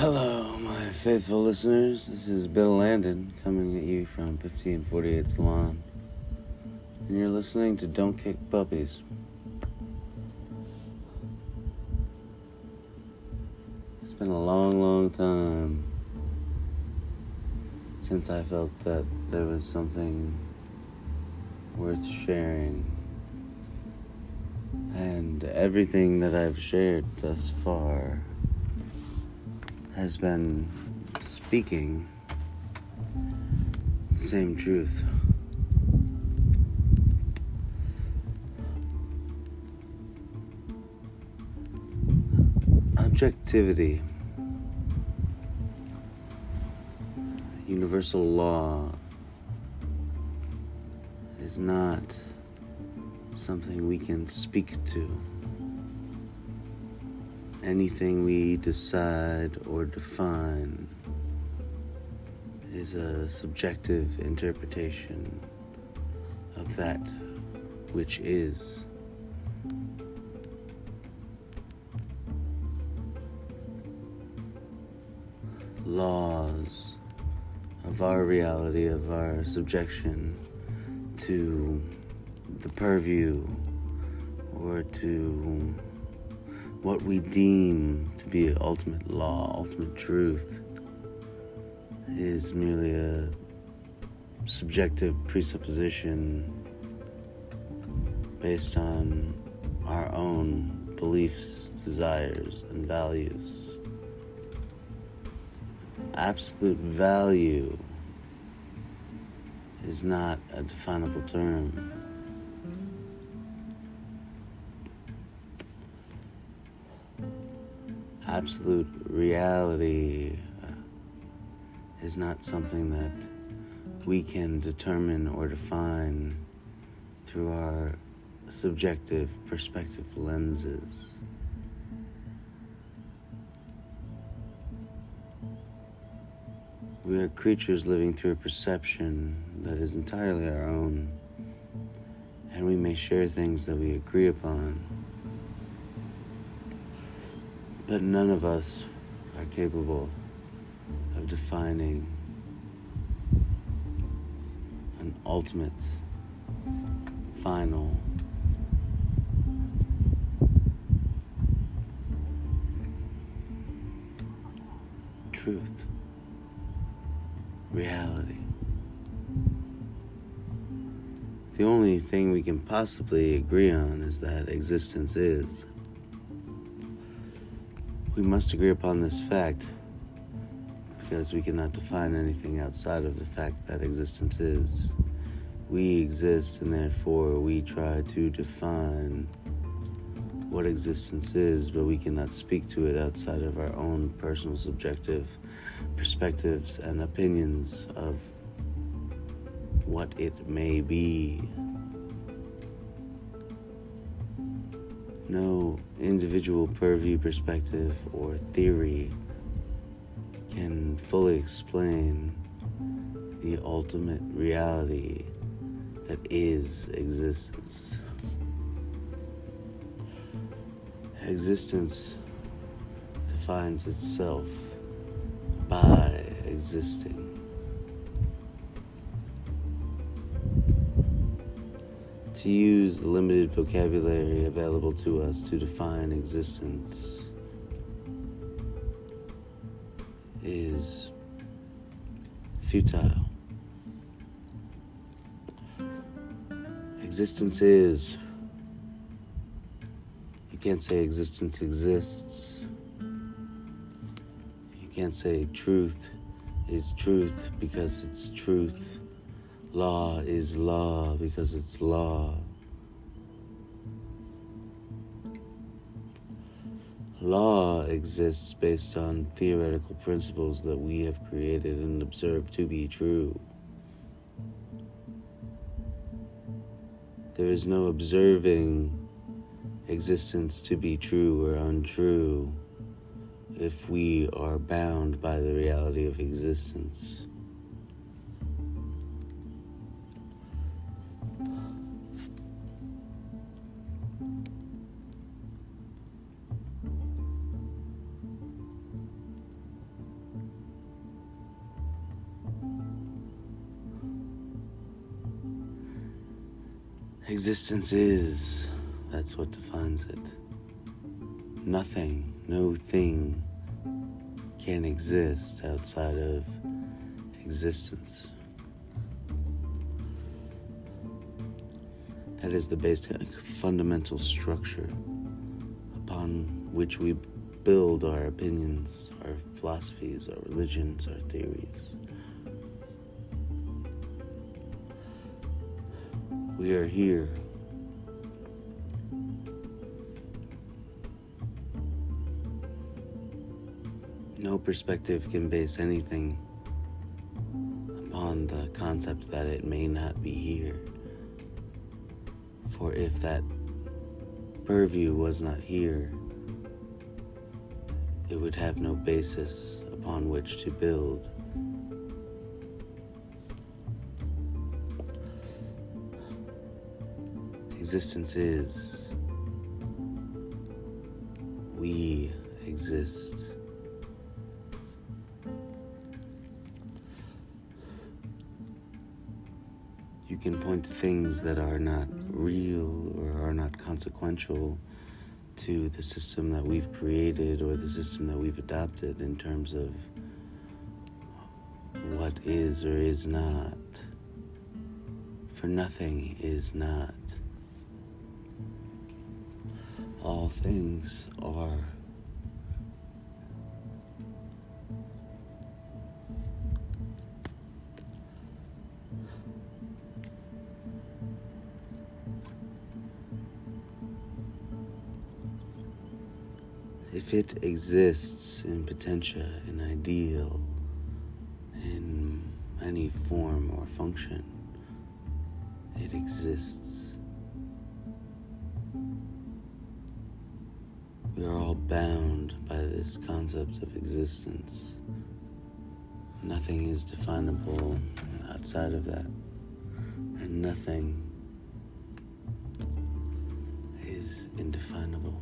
Hello, my faithful listeners. This is Bill Landon coming at you from 1548 Salon. And you're listening to Don't Kick Puppies. It's been a long, long time since I felt that there was something worth sharing. And everything that I've shared thus far has been speaking the same truth. Objectivity, universal law, is not something we can speak to anything we decide or define is a subjective interpretation of that which is. Laws of our reality, of our subjection to the purview or to what we deem to be ultimate law, ultimate truth, is merely a subjective presupposition based on our own beliefs, desires, and values. Absolute value is not a definable term. Absolute reality uh, is not something that we can determine or define through our subjective perspective lenses. We are creatures living through a perception that is entirely our own, and we may share things that we agree upon but none of us are capable of defining an ultimate, final, truth, reality. The only thing we can possibly agree on is that existence is. We must agree upon this fact because we cannot define anything outside of the fact that existence is. We exist, and therefore we try to define what existence is, but we cannot speak to it outside of our own personal subjective perspectives and opinions of what it may be. No individual purview perspective or theory can fully explain the ultimate reality that is existence. Existence defines itself by existing. To use the limited vocabulary available to us to define existence is futile. Existence is. You can't say existence exists. You can't say truth is truth because it's truth. Law is law because it's law. Law exists based on theoretical principles that we have created and observed to be true. There is no observing existence to be true or untrue if we are bound by the reality of existence. Existence is. That's what defines it. Nothing, no thing can exist outside of existence. That is the basic fundamental structure upon which we build our opinions, our philosophies, our religions, our theories. We are here. No perspective can base anything upon the concept that it may not be here. For if that purview was not here, it would have no basis upon which to build. Existence is. We exist. You can point to things that are not real or are not consequential to the system that we've created or the system that we've adopted in terms of what is or is not. For nothing is not all things are. If it exists in potentia, in ideal, in any form or function, it exists. We are all bound by this concept of existence. Nothing is definable outside of that, and nothing is indefinable.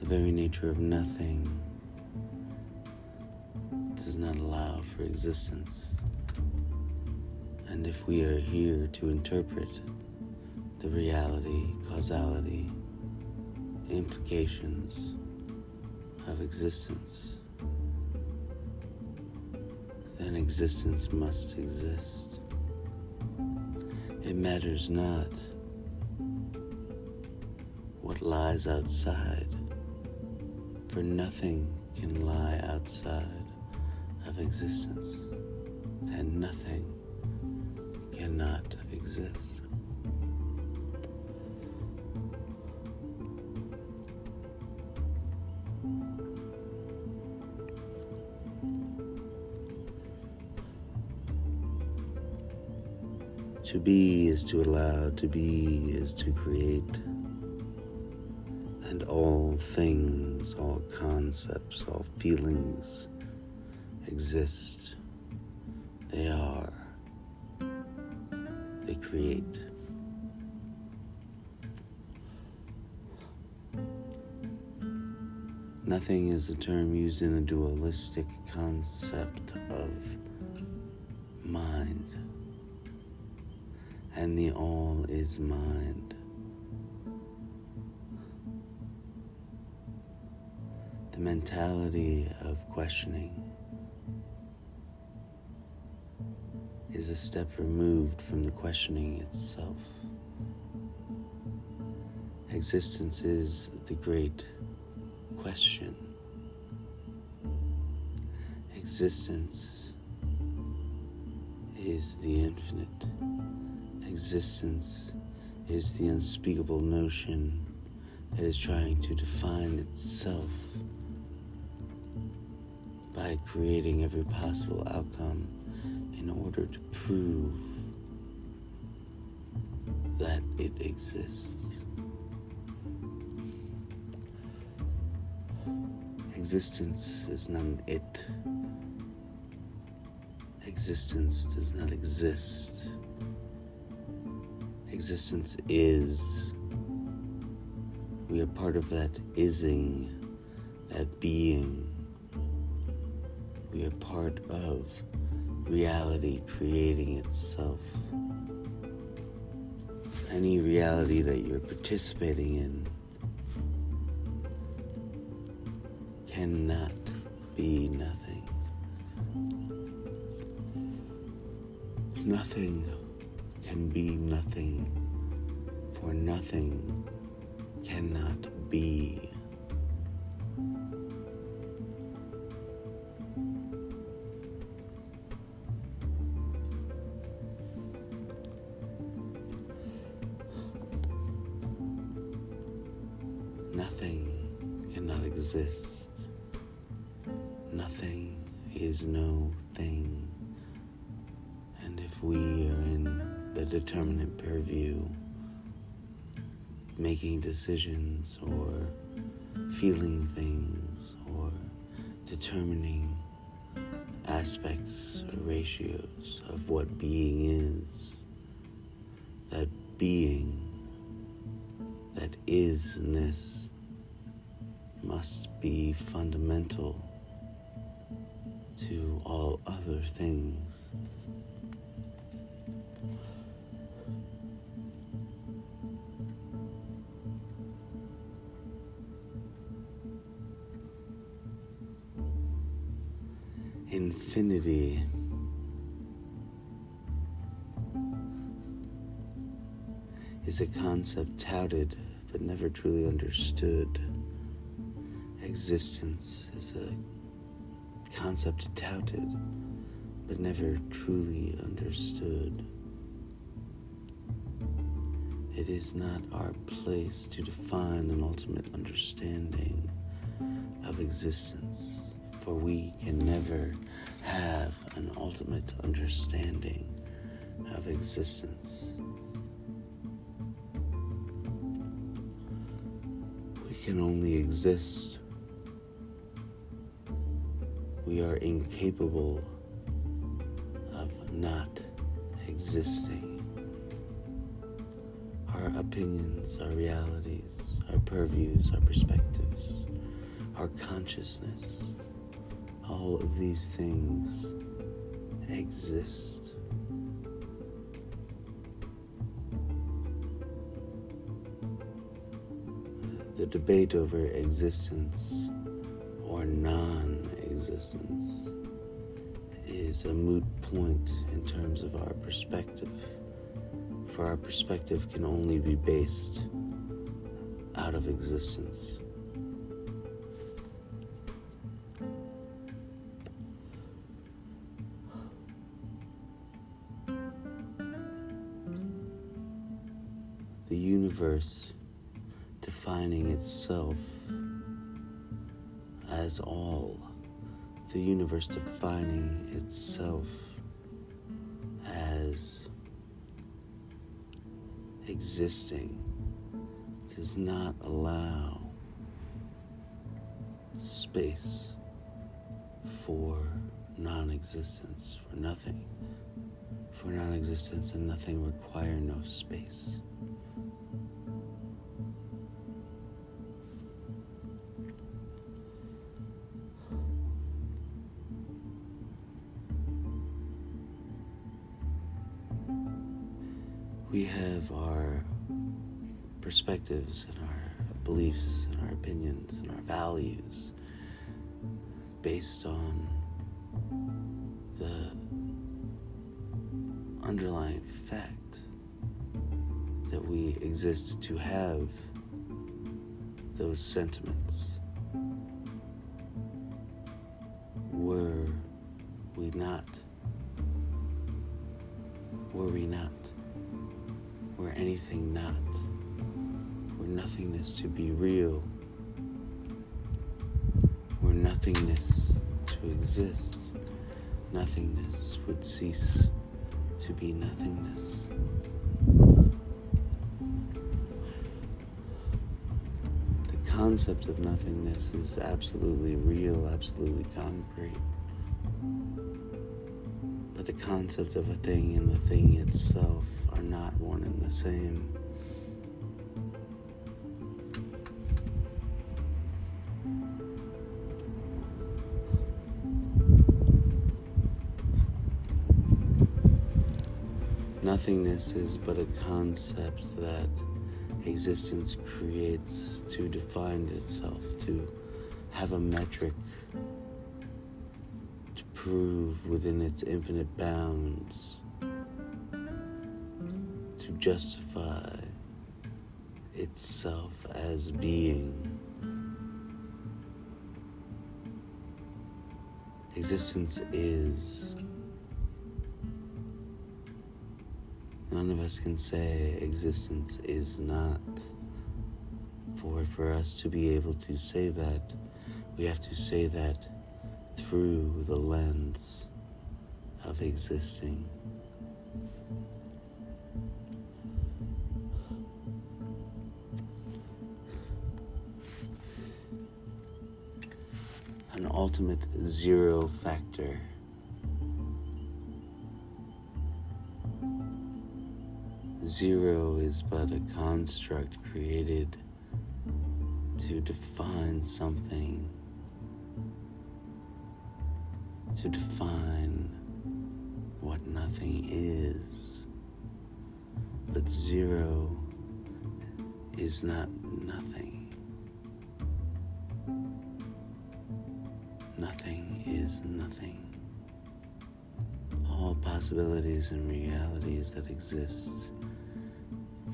The very nature of nothing does not allow for existence. And if we are here to interpret the reality, causality, implications of existence, then existence must exist. It matters not what lies outside, for nothing can lie outside of existence, and nothing cannot exist. To be is to allow, to be is to create. And all things, all concepts, all feelings exist. They are. They create. Nothing is a term used in a dualistic concept of and the all is mind. The mentality of questioning is a step removed from the questioning itself. Existence is the great question. Existence is the infinite. Existence is the unspeakable notion that is trying to define itself by creating every possible outcome in order to prove that it exists. Existence is not it. Existence does not exist. Existence is. We are part of that ising, that being. We are part of reality creating itself. any reality that you're participating in cannot be nothing. Nothing Nothing is no thing. And if we are in the determinate purview, making decisions or feeling things or determining aspects or ratios of what being is, that being, that isness, must be fundamental to all other things. Infinity is a concept touted but never truly understood existence is a concept touted but never truly understood. It is not our place to define an ultimate understanding of existence, for we can never have an ultimate understanding of existence. We can only exist we are incapable of not existing. Our opinions, our realities, our purviews, our perspectives, our consciousness, all of these things exist. The debate over existence or non existence is a moot point in terms of our perspective, for our perspective can only be based out of existence. The universe defining itself as all the universe defining itself as existing does not allow space for non existence, for nothing. For non existence and nothing require no space. Have our perspectives and our beliefs and our opinions and our values based on the underlying fact that we exist to have those sentiments. Were we not? Were we not? Were anything not, were nothingness to be real, were nothingness to exist, nothingness would cease to be nothingness. The concept of nothingness is absolutely real, absolutely concrete. But the concept of a thing and the thing itself not one and the same. Nothingness is but a concept that existence creates to define itself, to have a metric to prove within its infinite bounds, to justify itself as being. Existence is. None of us can say existence is not. For for us to be able to say that, we have to say that through the lens of existing. Ultimate zero factor. Zero is but a construct created to define something, to define what nothing is. But zero is not Nothing is nothing. All possibilities and realities that exist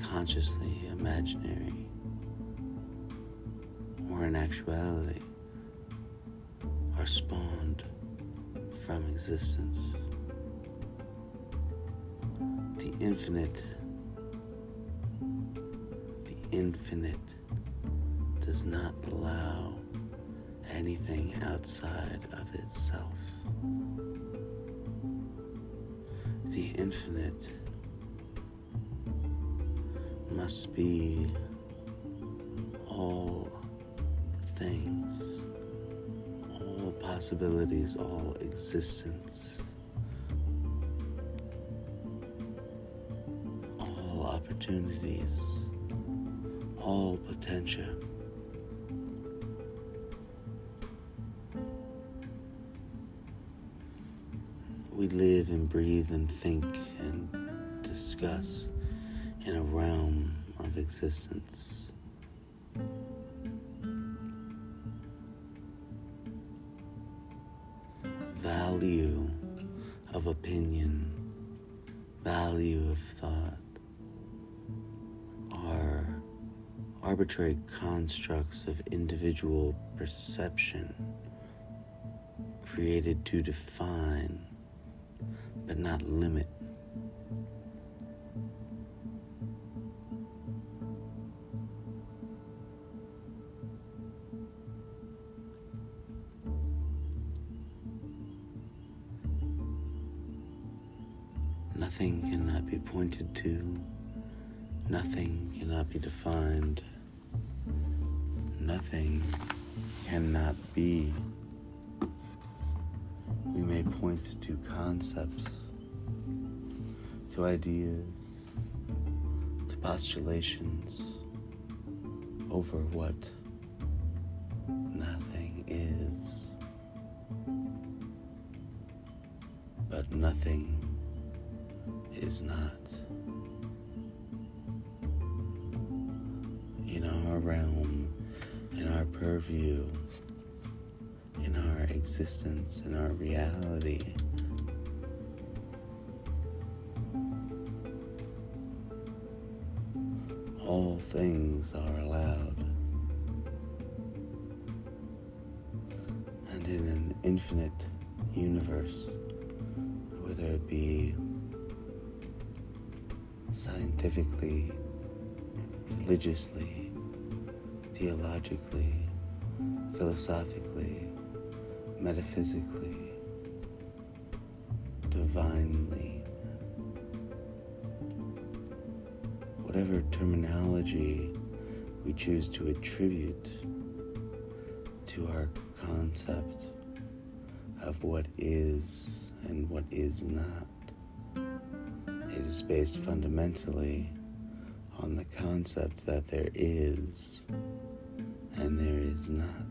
consciously imaginary or in actuality are spawned from existence. The infinite, the infinite does not allow anything outside of itself. The infinite must be all things, all possibilities, all existence, all opportunities, all potential. Live and breathe and think and discuss in a realm of existence. Value of opinion, value of thought are arbitrary constructs of individual perception created to define but not limit Nothing cannot be pointed to. Nothing cannot be defined. Nothing cannot be. We may point to concepts, to ideas, to postulations over what nothing is. But nothing is not. In our realm, in our purview, existence, in our reality. All things are allowed. And in an infinite universe, whether it be scientifically, religiously, theologically, philosophically, metaphysically, divinely. Whatever terminology we choose to attribute to our concept of what is and what is not. It is based fundamentally on the concept that there is and there is not.